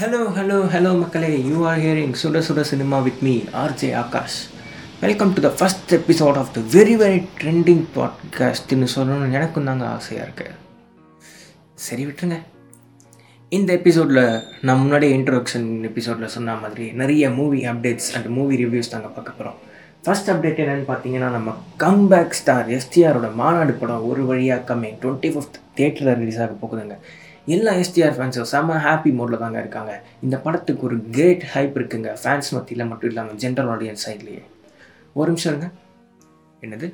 Hello hello hello மக்களே. You are hearing சுட சுட cinema with me RJ Aakash welcome to the first episode of the very very trending பாட்காஸ்ட்னு சொல்லணும்னு எனக்கும் தாங்க ஆசையாக இருக்குது சரி விட்டுருங்க. இந்த எபிசோடில் நான் முன்னாடி இன்ட்ரோடக்ஷன் எபிசோடில் சொன்ன மாதிரி நிறைய movie updates and movie reviews தாங்க பார்க்க போகிறோம் ஃபர்ஸ்ட் அப்டேட் என்னென்னு பார்த்தீங்கன்னா நம்ம கம்பேக் ஸ்டார் எஸ்டிஆரோட மாநாடு படம் ஒரு வழியாக கம்மிங் டுவெண்ட்டி ஃபிஃப்த் தேட்டரில் ரிலீஸ் ஆக போகுதுங்க. எல்லா எஸ்டிஆர் ஃபேன்ஸும் செம்ம ஹாப்பி மோடில் தாங்க இருக்காங்க. இந்த படத்துக்கு ஒரு கிரேட் ஹைப் இருக்குங்க. ஃபேன்ஸ் மத்தியில் மட்டும் இல்லாமல் ஜென்ரல் ஆடியன்ஸ் சைட்லேயே ஒரு நிமிஷம் இருங்க. என்னது?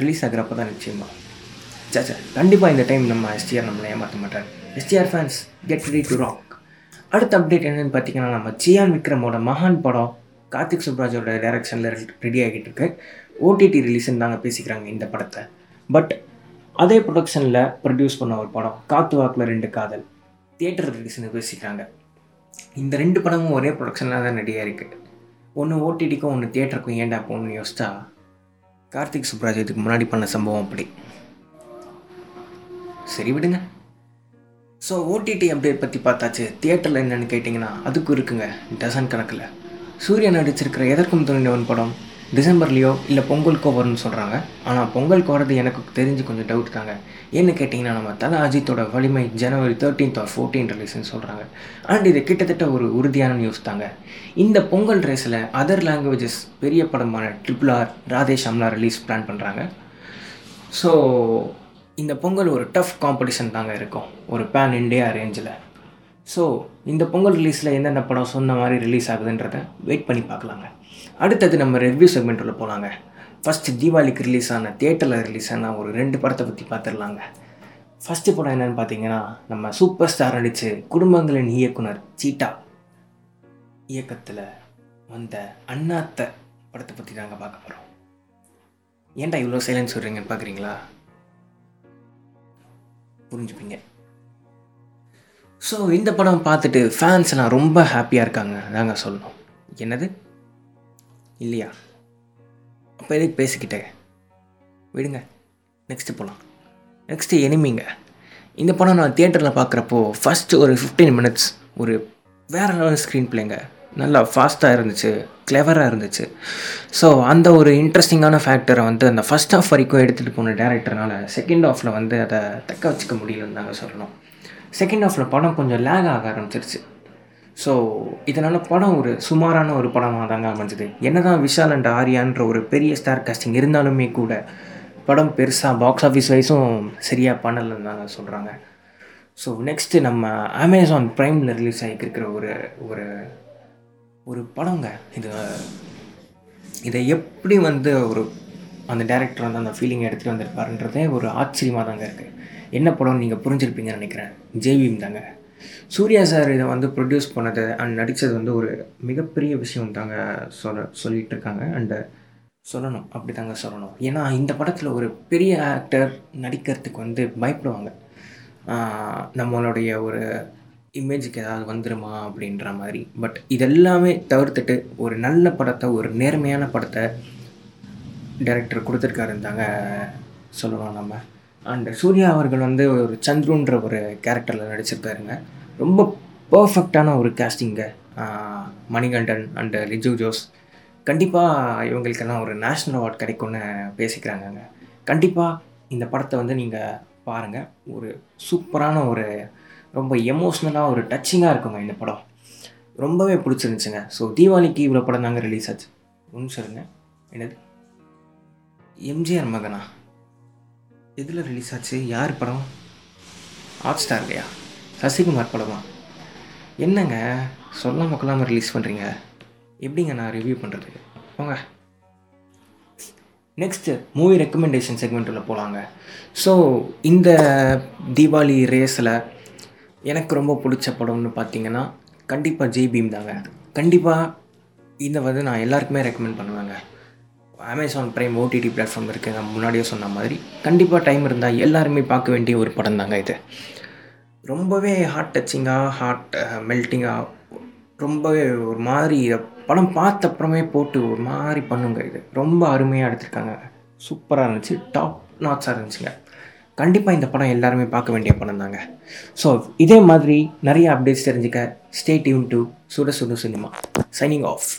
ரிலீஸ் ஆகிறப்ப தான் நிச்சயமா சாச்சா கண்டிப்பாக இந்த டைம் நம்ம எஸ்டிஆர் நம்மளை ஏமாற்ற மாட்டார். STR fans get ready to rock அடுத்த அப்டேட் என்னன்னு பார்த்தீங்கன்னா நம்ம ஜியான் விக்ரமோட மகான் படம் கார்த்திக் சுப்ராஜோட டைரக்ஷனில் ரெடி ஆகிட்டு இருக்கு. ஓடிடி ரிலீஸ்ன்னு தாங்க பேசிக்கிறாங்க இந்த படத்தை. பட் அதே ப்ரொடக்ஷனில் ப்ரொடியூஸ் பண்ண ஒரு படம் காத்து வாக்கில் ரெண்டு காதல். தியேட்டர் ரிலீஸ்னு பேசிக்கிறாங்க இந்த ரெண்டு படமும் ஒரே ப்ரொடக்ஷனில் தான் ரெடியாக இருக்குது ஒன்று ஓடிடிக்கும் ஒன்று தியேட்டருக்கும் ஏன்டா போகணும்னு யோசிச்சா கார்த்திக் சுப்ராஜ் இதுக்கு முன்னாடி பண்ண சம்பவம் அப்படி. சரி விடுங்க. ஸோ ஓடிடி அப்டேட் பற்றி பார்த்தாச்சு. தியேட்டரில் என்னென்னு கேட்டிங்கன்னா அதுக்கும் இருக்குங்க. டசன் கணக்கில். சூரியன் நடிச்சிருக்கிற எதற்கும் துணிந்தவன் படம். டிசம்பர்லேயோ இல்லை பொங்கலுக்கோ வரும்னு சொல்கிறாங்க ஆனால் பொங்கலுக்கு வரது எனக்கு தெரிஞ்சு கொஞ்சம் டவுட் தாங்க. ஏன்னு கேட்டிங்கன்னா நம்ம தல அஜித்தோட வலிமை ஜனவரி தேர்ட்டீன்த் ஆர் ஃபோர்டீன் ரிலீஸ்னு சொல்கிறாங்க அண்ட் இது கிட்டத்தட்ட ஒரு உறுதியான நியூஸ் தாங்க. இந்த பொங்கல் ரேஸில் அதர் லாங்குவேஜஸ் பெரிய படமான ட்ரிபிள் ஆர் ராதேஷ் அம்லா ரிலீஸ் பிளான் பண்ணுறாங்க ஸோ இந்த பொங்கல் ஒரு டஃப் காம்படிஷன் தாங்க இருக்கும். ஒரு பேன் இண்டியா ரேஞ்சில் ஸோ இந்த பொங்கல் ரிலீஸில் எந்தெந்த படம் சொன்ன மாதிரி ரிலீஸ் ஆகுதுன்றதை வெயிட் பண்ணி பார்க்கலாங்க. அடுத்தது நம்ம ரிவ்யூ செக்மெண்ட்டில் போகலாங்க ஃபஸ்ட்டு தீபாவளிக்கு ரிலீஸ் ஆன தியேட்டரில் ரிலீஸ் ஆன ஒரு ரெண்டு படத்தை பற்றி பார்த்துடலாங்க. ஃபஸ்ட்டு படம் என்னென்னு பார்த்தீங்கன்னா நம்ம சூப்பர் ஸ்டார் நடித்து குடும்பங்களின் இயக்குனர் சீட்டா இயக்கத்தில் வந்த அண்ணாத்த படத்தை பற்றி தாங்க பார்க்க போகிறோம் ஏன்டா இவ்வளோ சைலன்ஸ் சொல்கிறீங்கன்னு பார்க்குறீங்களா புரிஞ்சுப்பீங்க. ஸோ இந்த படம் பார்த்துட்டு ஃபேன்ஸ் எல்லாம் ரொம்ப ஹாப்பியாக இருக்காங்க தாங்க சொல்லணும். என்னது? இல்லையா? அப்போ எதுக்கு பேசிக்கிட்டே? விடுங்க. நெக்ஸ்ட்டு போகலாம் நெக்ஸ்ட்டு எனிமிங்க இந்த படம் நான் தியேட்டரில் பார்க்குறப்போ ஃபஸ்ட்டு ஒரு ஃபிஃப்டீன் மினிட்ஸ் ஒரு வேறு லெவல் ஸ்க்ரீன் பிளேங்க நல்லா ஃபாஸ்ட்டாக இருந்துச்சு கிளவராக இருந்துச்சு. ஸோ அந்த ஒரு இன்ட்ரெஸ்டிங்கான ஃபேக்டரை வந்து அந்த ஃபஸ்ட் ஆஃப் வரைக்கும் எடுத்துகிட்டு போன டேரக்டர்னால செகண்ட் ஆஃபில் வந்து அதை தக்க வச்சுக்க முடியலன்னு நாங்கள் சொல்லணும். செகண்ட் ஹாஃபில் படம் கொஞ்சம் லேக் ஆக ஆரம்பிச்சிருச்சு. ஸோ இதனால் படம் ஒரு சுமாரான ஒரு படமாக தாங்க அமைஞ்சது. என்ன தான் விஷால் அண்ட் ஆர்யான்ற ஒரு பெரிய ஸ்டார் காஸ்டிங் இருந்தாலுமே கூட படம் பெருசாக பாக்ஸ் ஆஃபீஸ் வைஸும் சரியாக பண்ணலைன்னு தாங்க சொல்கிறாங்க ஸோ நெக்ஸ்ட்டு நம்ம அமேசான் ப்ரைமில் ரிலீஸ் ஆகியிருக்கிற ஒரு ஒரு ஒரு படங்க. இது இதை எப்படி வந்து ஒரு அந்த டேரக்டர் வந்து அந்த ஃபீலிங்கை எடுத்துகிட்டு வந்திருப்பாருன்றதே ஒரு ஆச்சரியமாக தாங்க இருக்குது என்ன படம்னு நீங்கள் புரிஞ்சிருப்பீங்கன்னு நினைக்கிறேன். ஜேவிஎம் தாங்க. சூர்யா சார் இதை வந்து ப்ரொடியூஸ் பண்ணது அண்ட் நடித்தது வந்து ஒரு மிகப்பெரிய விஷயம் தாங்க சொல்ல சொல்லிகிட்டு இருக்காங்க. அண்டு சொல்லணும் அப்படி தாங்க சொல்லணும். ஏன்னா இந்த படத்தில் ஒரு பெரிய ஆக்டர் நடிக்கிறதுக்கு வந்து பயப்படுவாங்க. நம்மளுடைய ஒரு இமேஜுக்கு ஏதாவது வந்துடுமா அப்படின்ற மாதிரி. பட் இதெல்லாமே தவிர்த்துட்டு ஒரு நல்ல படத்தை ஒரு நேர்மையான படத்தை டைரக்டர் கொடுத்துருக்காருன்னு தாங்க சொல்லலாம் நம்ம. அண்ட் சூர்யா அவர்கள் வந்து ஒரு சந்துருன்ற ஒரு கேரக்டரில் நடிச்சிருக்காருங்க. ரொம்ப பர்ஃபெக்டான ஒரு கேஸ்டிங்க மணிகண்டன் அண்டு லிஜு ஜோஸ். கண்டிப்பாக இவங்களுக்கெல்லாம் ஒரு நேஷ்னல் அவார்ட் கிடைக்கும்னு பேசிக்கிறாங்கங்க. கண்டிப்பாக இந்த படத்தை வந்து நீங்கள் பாருங்கள் ஒரு சூப்பரான ஒரு ரொம்ப எமோஷ்னலாக ஒரு டச்சிங்காக இருக்குங்க இந்த படம். ரொம்பவே பிடிச்சிருந்துச்சுங்க. ஸோ தீபாவளிக்கு இவ்வளோ படம் தாங்க ரிலீஸ் ஆச்சு. ஒன்று சொல்லுங்கள் என்னது? எம்ஜிஆர் மகனா? எதில் ரிலீஸ் ஆச்சு? யார் படம்? ஹாட் ஸ்டார் இல்லையா சசிகுமார் படமா? என்னங்க? சொல்லாம கொள்ளாமல் ரிலீஸ் பண்ணுறீங்க எப்படிங்க நான் ரிவ்யூ பண்ணுறது போங்க. நெக்ஸ்ட்டு மூவி ரெக்கமெண்டேஷன் செக்மெண்ட்டில் போகலாங்க ஸோ இந்த தீபாவளி ரேஸில் எனக்கு ரொம்ப பிடிச்ச படம்னு பார்த்தீங்கன்னா கண்டிப்பாக ஜெய் பீம் தாங்க. கண்டிப்பாக இதை வந்து நான் எல்லாருக்குமே ரெக்கமெண்ட் பண்ணுவேங்க. அமேசான் ப்ரைம் ஓடிடி பிளாட்ஃபார்ம் இருக்குது நான் முன்னாடியே சொன்ன மாதிரி. கண்டிப்பாக டைம் இருந்தால் எல்லாருமே பார்க்க வேண்டிய ஒரு படம் தாங்க இது. ரொம்பவே ஹார்ட் டச்சிங்காக ஹார்ட் மெல்ட்டிங்காக ரொம்பவே ஒரு மாதிரி படம் பார்த்த அப்புறமே போட்டு ஒரு மாதிரி பண்ணுங்க இது. ரொம்ப அருமையாக எடுத்திருக்காங்க. சூப்பராக இருந்துச்சு. டாப் நாட்ஸாக இருந்துச்சுங்க. கண்டிப்பாக இந்த படம் எல்லாருமே பார்க்க வேண்டிய படம் தாங்க. ஸோ இதே மாதிரி நிறைய அப்டேட்ஸ் தெரிஞ்சுக்க ஸ்டே டியூன் டு சுட சுட சினிமா. Signing off